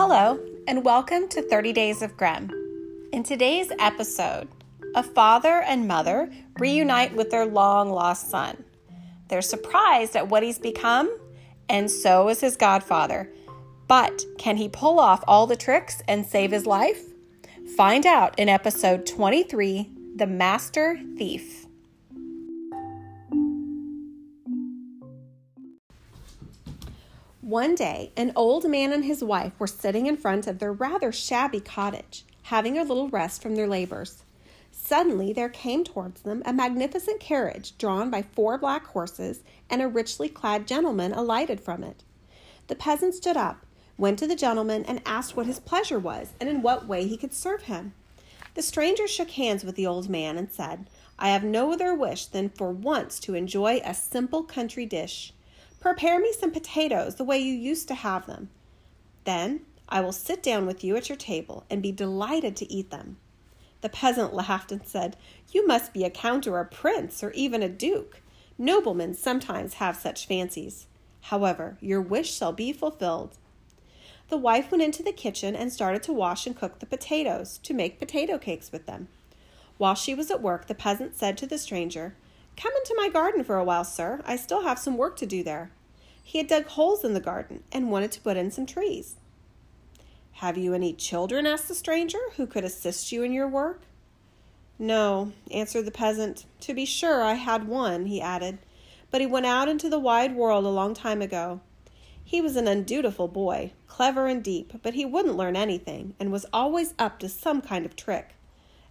Hello, and welcome to 30 Days of Grimm. In today's episode, a father and mother reunite with their long lost son. They're surprised at what he's become, and so is his godfather. But can he pull off all the tricks and save his life? Find out in episode 23 The Master Thief. One day, an old man and his wife were sitting in front of their rather shabby cottage, having a little rest from their labors. Suddenly, there came towards them a magnificent carriage drawn by four black horses, and a richly clad gentleman alighted from it. The peasant stood up, went to the gentleman, and asked what his pleasure was, and in what way he could serve him. The stranger shook hands with the old man and said, I have no other wish than for once to enjoy a simple country dish. Prepare me some potatoes the way you used to have them. Then I will sit down with you at your table and be delighted to eat them. The peasant laughed and said, You must be a count or a prince or even a duke. Noblemen sometimes have such fancies. However, your wish shall be fulfilled. The wife went into the kitchen and started to wash and cook the potatoes to make potato cakes with them. While she was at work, the peasant said to the stranger, Come into my garden for a while, sir. I still have some work to do there. He had dug holes in the garden and wanted to put in some trees. Have you any children? asked the stranger, who could assist you in your work. No, answered the peasant. To be sure, I had one, he added, but he went out into the wide world a long time ago. He was an undutiful boy, clever and deep, but he wouldn't learn anything, and was always up to some kind of trick.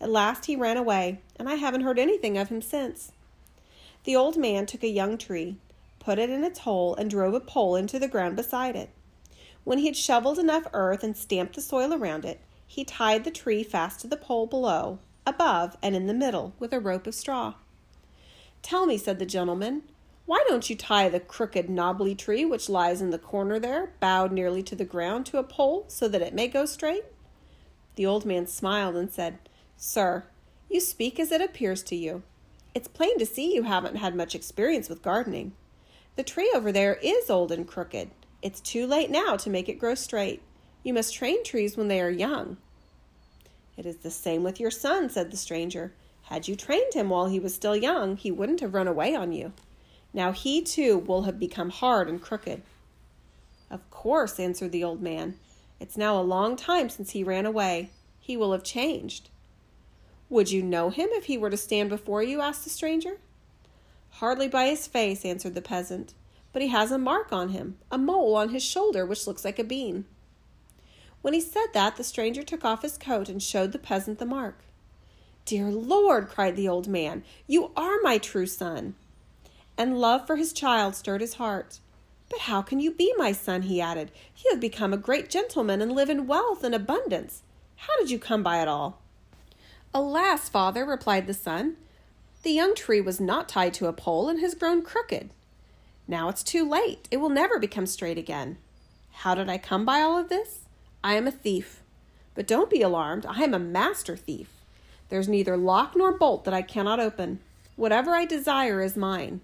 At last he ran away, and I haven't heard anything of him since. The old man took a young tree, put it in its hole, and drove a pole into the ground beside it. When he had shoveled enough earth and stamped the soil around it, he tied the tree fast to the pole below, above, and in the middle with a rope of straw. Tell me, said the gentleman, why don't you tie the crooked, knobbly tree which lies in the corner there, bowed nearly to the ground, to a pole so that it may go straight? The old man smiled and said, Sir, you speak as it appears to you. It's plain to see you haven't had much experience with gardening. The tree over there is old and crooked. It's too late now to make it grow straight. You must train trees when they are young. It is the same with your son, said the stranger. Had you trained him while he was still young, he wouldn't have run away on you. Now he too will have become hard and crooked. Of course, answered the old man. It's now a long time since he ran away. He will have changed. Would you know him if he were to stand before you? asked the stranger. Hardly by his face, answered the peasant, but he has a mark on him, a mole on his shoulder which looks like a bean. When he said that, the stranger took off his coat and showed the peasant the mark. Dear Lord, cried the old man, you are my true son. And love for his child stirred his heart. But how can you be my son? he added. You have become a great gentleman and live in wealth and abundance. How did you come by it all? Alas, father, replied the son, the young tree was not tied to a pole and has grown crooked. Now it's too late. It will never become straight again. How did I come by all of this? I am a thief. But don't be alarmed. I am a master thief. There's neither lock nor bolt that I cannot open. Whatever I desire is mine.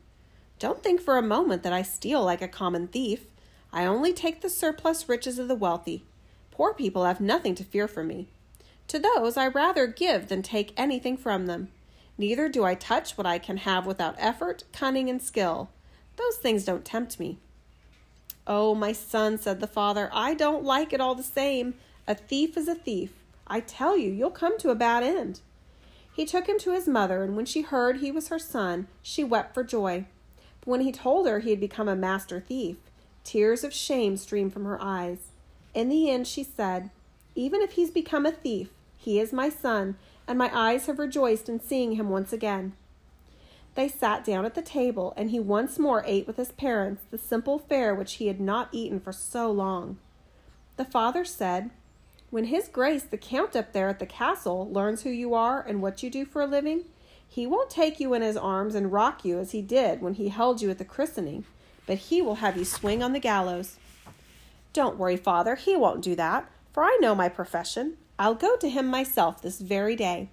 Don't think for a moment that I steal like a common thief. I only take the surplus riches of the wealthy. Poor people have nothing to fear from me. To those I rather give than take anything from them. Neither do I touch what I can have without effort, cunning, and skill. Those things don't tempt me. Oh, my son, said the father, I don't like it all the same. A thief is a thief. I tell you, you'll come to a bad end. He took him to his mother, and when she heard he was her son, she wept for joy. But when he told her he had become a master thief, tears of shame streamed from her eyes. In the end, she said, Even if he's become a thief, he is my son, and my eyes have rejoiced in seeing him once again. They sat down at the table, and he once more ate with his parents the simple fare which he had not eaten for so long. The father said, When his grace the count up there at the castle learns who you are and what you do for a living, he won't take you in his arms and rock you as he did when he held you at the christening, but he will have you swing on the gallows. Don't worry, father, he won't do that, for I know my profession. I'll go to him myself this very day.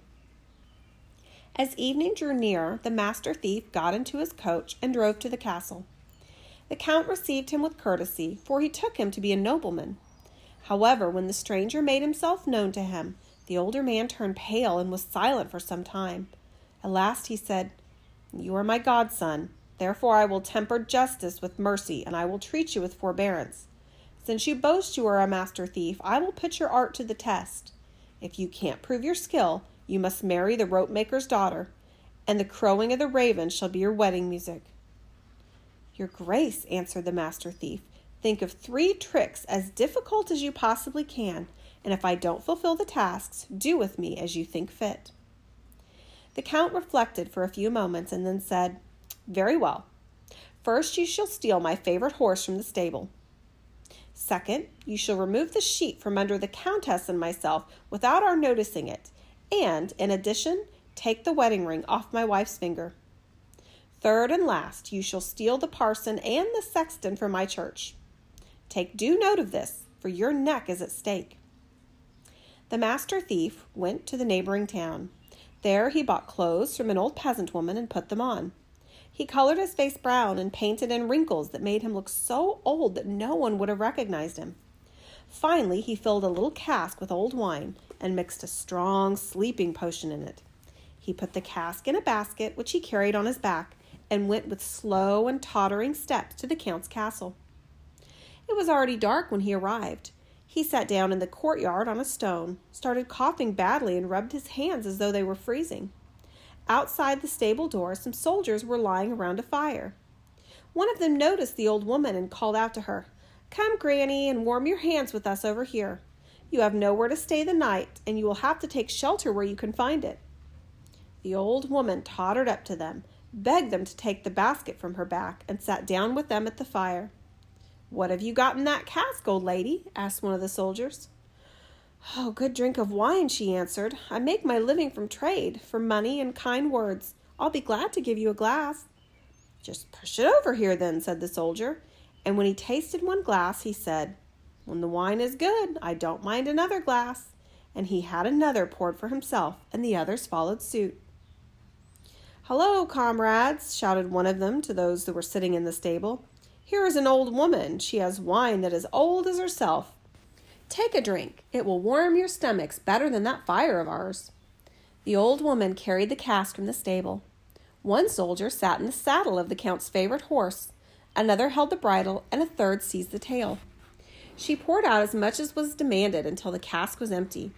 As evening drew near, the master thief got into his coach and drove to the castle. The count received him with courtesy, for he took him to be a nobleman. However, when the stranger made himself known to him, the older man turned pale and was silent for some time. At last he said, You are my godson. Therefore I will temper justice with mercy, and I will treat you with forbearance. Since you boast you are a master thief, I will put your art to the test. If you can't prove your skill, you must marry the rope maker's daughter, and the crowing of the raven shall be your wedding music. Your grace, answered the master thief, think of three tricks as difficult as you possibly can, and if I don't fulfill the tasks, do with me as you think fit. The count reflected for a few moments and then said, Very well. First, you shall steal my favorite horse from the stable. Second, you shall remove the sheet from under the countess and myself without our noticing it, and, in addition, take the wedding ring off my wife's finger. Third and last, you shall steal the parson and the sexton from my church. Take due note of this, for your neck is at stake. The master thief went to the neighboring town. There he bought clothes from an old peasant woman and put them on. He colored his face brown and painted in wrinkles that made him look so old that no one would have recognized him. Finally, he filled a little cask with old wine and mixed a strong sleeping potion in it. He put the cask in a basket which he carried on his back and went with slow and tottering steps to the count's castle. It was already dark when he arrived. He sat down in the courtyard on a stone, started coughing badly, and rubbed his hands as though they were freezing. Outside the stable door, some soldiers were lying around a fire. One of them noticed the old woman and called out to her, Come, Granny, and warm your hands with us over here. You have nowhere to stay the night, and you will have to take shelter where you can find it. The old woman tottered up to them, begged them to take the basket from her back, and sat down with them at the fire. What have you got in that cask, old lady? asked one of the soldiers. Oh, good drink of wine, she answered. I make my living from trade, for money and kind words. I'll be glad to give you a glass. Just push it over here, then, said the soldier. And when he tasted one glass, he said, When the wine is good, I don't mind another glass. And he had another poured for himself, and the others followed suit. Hello, comrades, shouted one of them to those who were sitting in the stable. Here is an old woman. She has wine that is old as herself. Take a drink. It will warm your stomachs better than that fire of ours. The old woman carried the cask from the stable. One soldier sat in the saddle of the count's favorite horse, another held the bridle, and a third seized the tail. She poured out as much as was demanded until the cask was empty.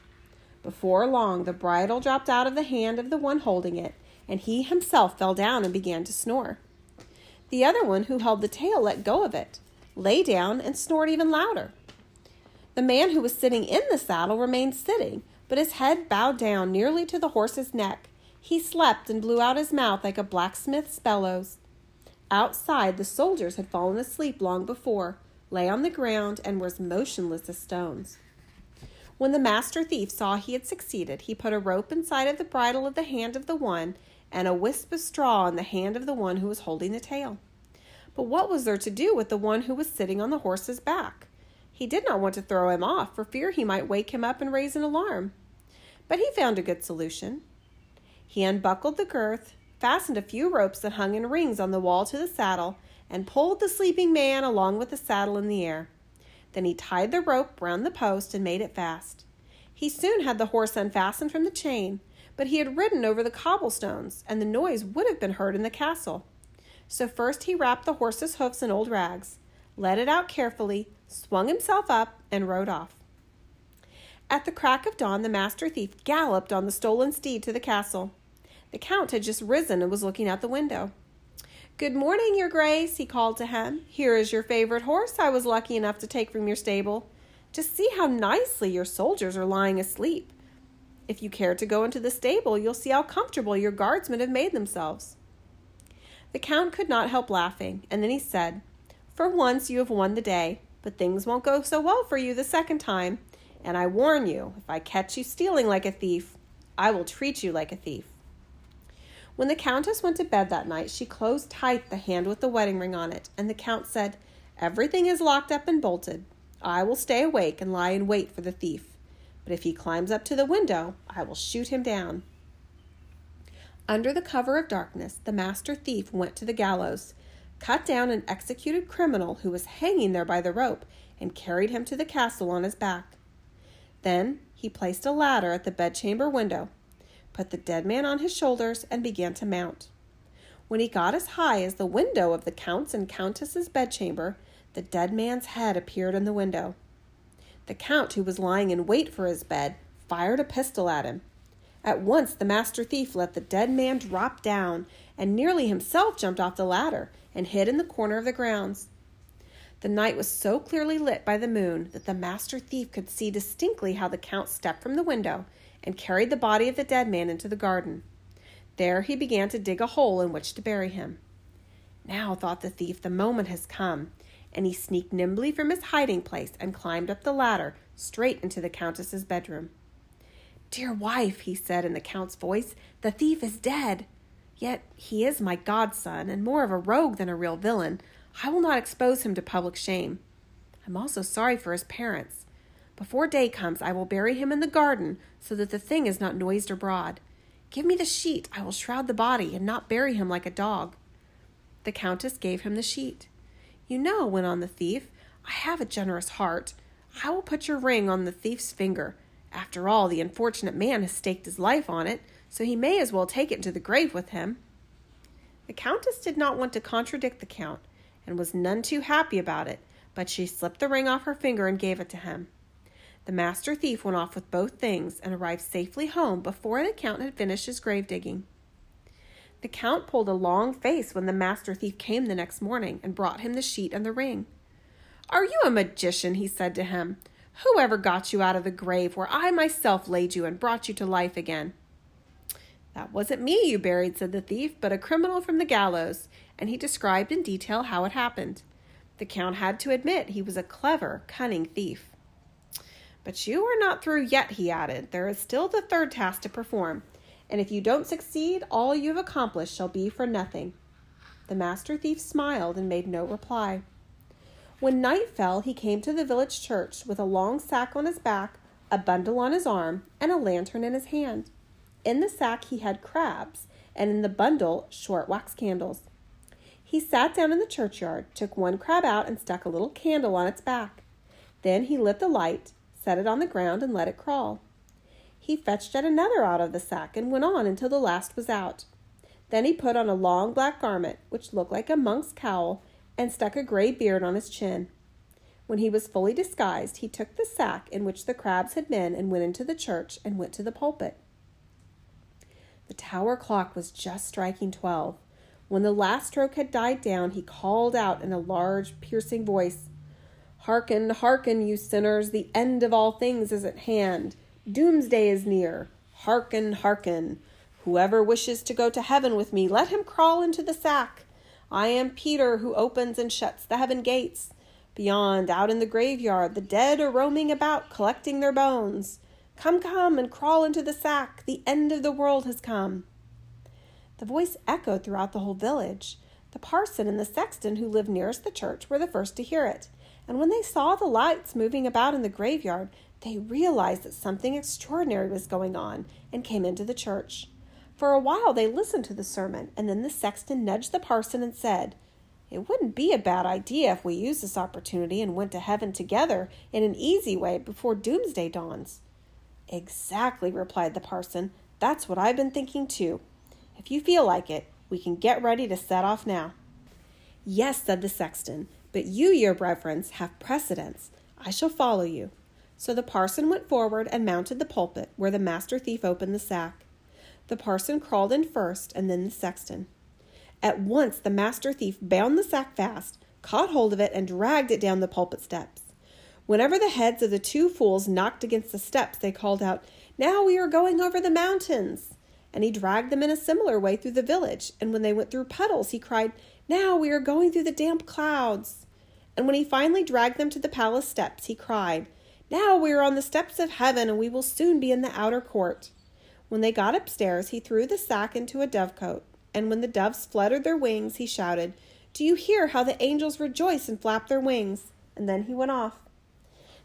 Before long, the bridle dropped out of the hand of the one holding it, and he himself fell down and began to snore. The other one, who held the tail, let go of it, lay down, and snored even louder. The man who was sitting in the saddle remained sitting, but his head bowed down nearly to the horse's neck. He slept and blew out his mouth like a blacksmith's bellows. Outside, the soldiers had fallen asleep long before, lay on the ground, and were as motionless as stones. When the master thief saw he had succeeded, he put a rope inside of the bridle of the hand of the one and a wisp of straw in the hand of the one who was holding the tail. But what was there to do with the one who was sitting on the horse's back? He did not want to throw him off for fear he might wake him up and raise an alarm. But he found a good solution. He unbuckled the girth, fastened a few ropes that hung in rings on the wall to the saddle, and pulled the sleeping man along with the saddle in the air. Then he tied the rope round the post and made it fast. He soon had the horse unfastened from the chain, but he had ridden over the cobblestones, and the noise would have been heard in the castle. So first he wrapped the horse's hoofs in old rags, let it out carefully, swung himself up, and rode off. At the crack of dawn, the master thief galloped on the stolen steed to the castle. The count had just risen and was looking out the window. Good morning, your grace, he called to him. Here is your favorite horse I was lucky enough to take from your stable. Just see how nicely your soldiers are lying asleep. If you care to go into the stable, you'll see how comfortable your guardsmen have made themselves. The count could not help laughing, and then he said, For once you have won the day, but things won't go so well for you the second time, and I warn you, if I catch you stealing like a thief, I will treat you like a thief. When the countess went to bed that night, she closed tight the hand with the wedding ring on it, and the count said, Everything is locked up and bolted. I will stay awake and lie in wait for the thief but if he climbs up to the window, I will shoot him down. Under the cover of darkness, the master thief went to the gallows, cut down an executed criminal who was hanging there by the rope, and carried him to the castle on his back. Then he placed a ladder at the bedchamber window, put the dead man on his shoulders, and began to mount. When he got as high as the window of the count's and countess's bedchamber, the dead man's head appeared in the window. The count, who was lying in wait for his bed, fired a pistol at him. At once the master thief let the dead man drop down, and nearly himself jumped off the ladder and hid in the corner of the grounds. The night was so clearly lit by the moon that the master thief could see distinctly how the count stepped from the window and carried the body of the dead man into the garden. There he began to dig a hole in which to bury him. Now, thought the thief, the moment has come, and he sneaked nimbly from his hiding place and climbed up the ladder straight into the countess's bedroom. Dear wife, he said in the count's voice, the thief is dead. Yet he is my godson, and more of a rogue than a real villain. I will not expose him to public shame. I'm also sorry for his parents. Before day comes, I will bury him in the garden so that the thing is not noised abroad. Give me the sheet. I will shroud the body and not bury him like a dog. The countess gave him the sheet. You know, went on the thief, I have a generous heart. I will put your ring on the thief's finger. After all, the unfortunate man has staked his life on it, so he may as well take it to the grave with him. The countess did not want to contradict the count, and was none too happy about it, but she slipped the ring off her finger and gave it to him. The master thief went off with both things and arrived safely home before the count had finished his grave digging. The count pulled a long face when the master thief came the next morning and brought him the sheet and the ring. Are you a magician? he said to him. Whoever got you out of the grave where I myself laid you and brought you to life again? That wasn't me you buried, said the thief, but a criminal from the gallows and he described in detail how it happened. The Count had to admit he was a clever, cunning thief. But you are not through yet, he added. There is still the third task to perform, and if you don't succeed, all you have accomplished shall be for nothing. The master thief smiled and made no reply. When night fell, he came to the village church with a long sack on his back, a bundle on his arm, and a lantern in his hand. In the sack he had crabs, and in the bundle short wax candles. He sat down in the churchyard, took one crab out, and stuck a little candle on its back. Then he lit the light, set it on the ground, and let it crawl. He fetched yet another out of the sack and went on until the last was out. Then he put on a long black garment, which looked like a monk's cowl, and stuck a gray beard on his chin. When he was fully disguised, he took the sack in which the crabs had been and went into the church and went to the pulpit. The tower clock was just striking twelve. When the last stroke had died down, he called out in a large, piercing voice Hearken, hearken, you sinners, the end of all things is at hand. Doomsday is near. Hearken, hearken. Whoever wishes to go to heaven with me, let him crawl into the sack. I am Peter, who opens and shuts the heaven gates. Beyond, out in the graveyard, the dead are roaming about, collecting their bones. Come, come, and crawl into the sack. The end of the world has come. The voice echoed throughout the whole village. The parson and the sexton who lived nearest the church were the first to hear it, and when they saw the lights moving about in the graveyard, they realized that something extraordinary was going on and came into the church. For a while they listened to the sermon, and then the sexton nudged the parson and said, It wouldn't be a bad idea if we used this opportunity and went to heaven together in an easy way before doomsday dawns. Exactly, replied the parson. That's what I've been thinking too. If you feel like it, we can get ready to set off now. Yes, said the sexton, but you, your reverence, have precedence. I shall follow you. So the parson went forward and mounted the pulpit, where the master thief opened the sack. The parson crawled in first, and then the sexton. At once the master thief bound the sack fast, caught hold of it, and dragged it down the pulpit steps. Whenever the heads of the two fools knocked against the steps, they called out, Now we are going over the mountains and he dragged them in a similar way through the village. And when they went through puddles, he cried, Now we are going through the damp clouds. And when he finally dragged them to the palace steps, he cried, Now we are on the steps of heaven, and we will soon be in the outer court. When they got upstairs, he threw the sack into a dovecote. And when the doves fluttered their wings, he shouted, Do you hear how the angels rejoice and flap their wings? And then he went off.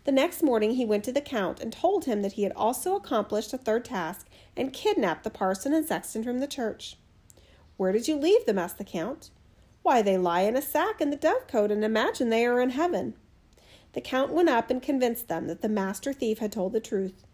The next morning he went to the count and told him that he had also accomplished a third task and kidnapped the parson and sexton from the church. Where did you leave them? asked the count. Why, they lie in a sack in the dovecote and imagine they are in heaven. The count went up and convinced them that the master thief had told the truth.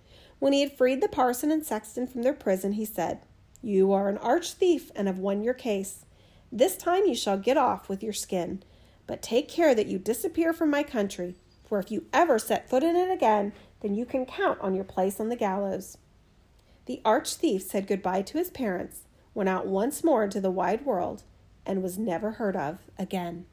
When he had freed the parson and sexton from their prison, he said, You are an arch thief and have won your case. This time you shall get off with your skin. But take care that you disappear from my country, for if you ever set foot in it again, then you can count on your place on the gallows. The arch thief said goodbye to his parents, went out once more into the wide world, and was never heard of again.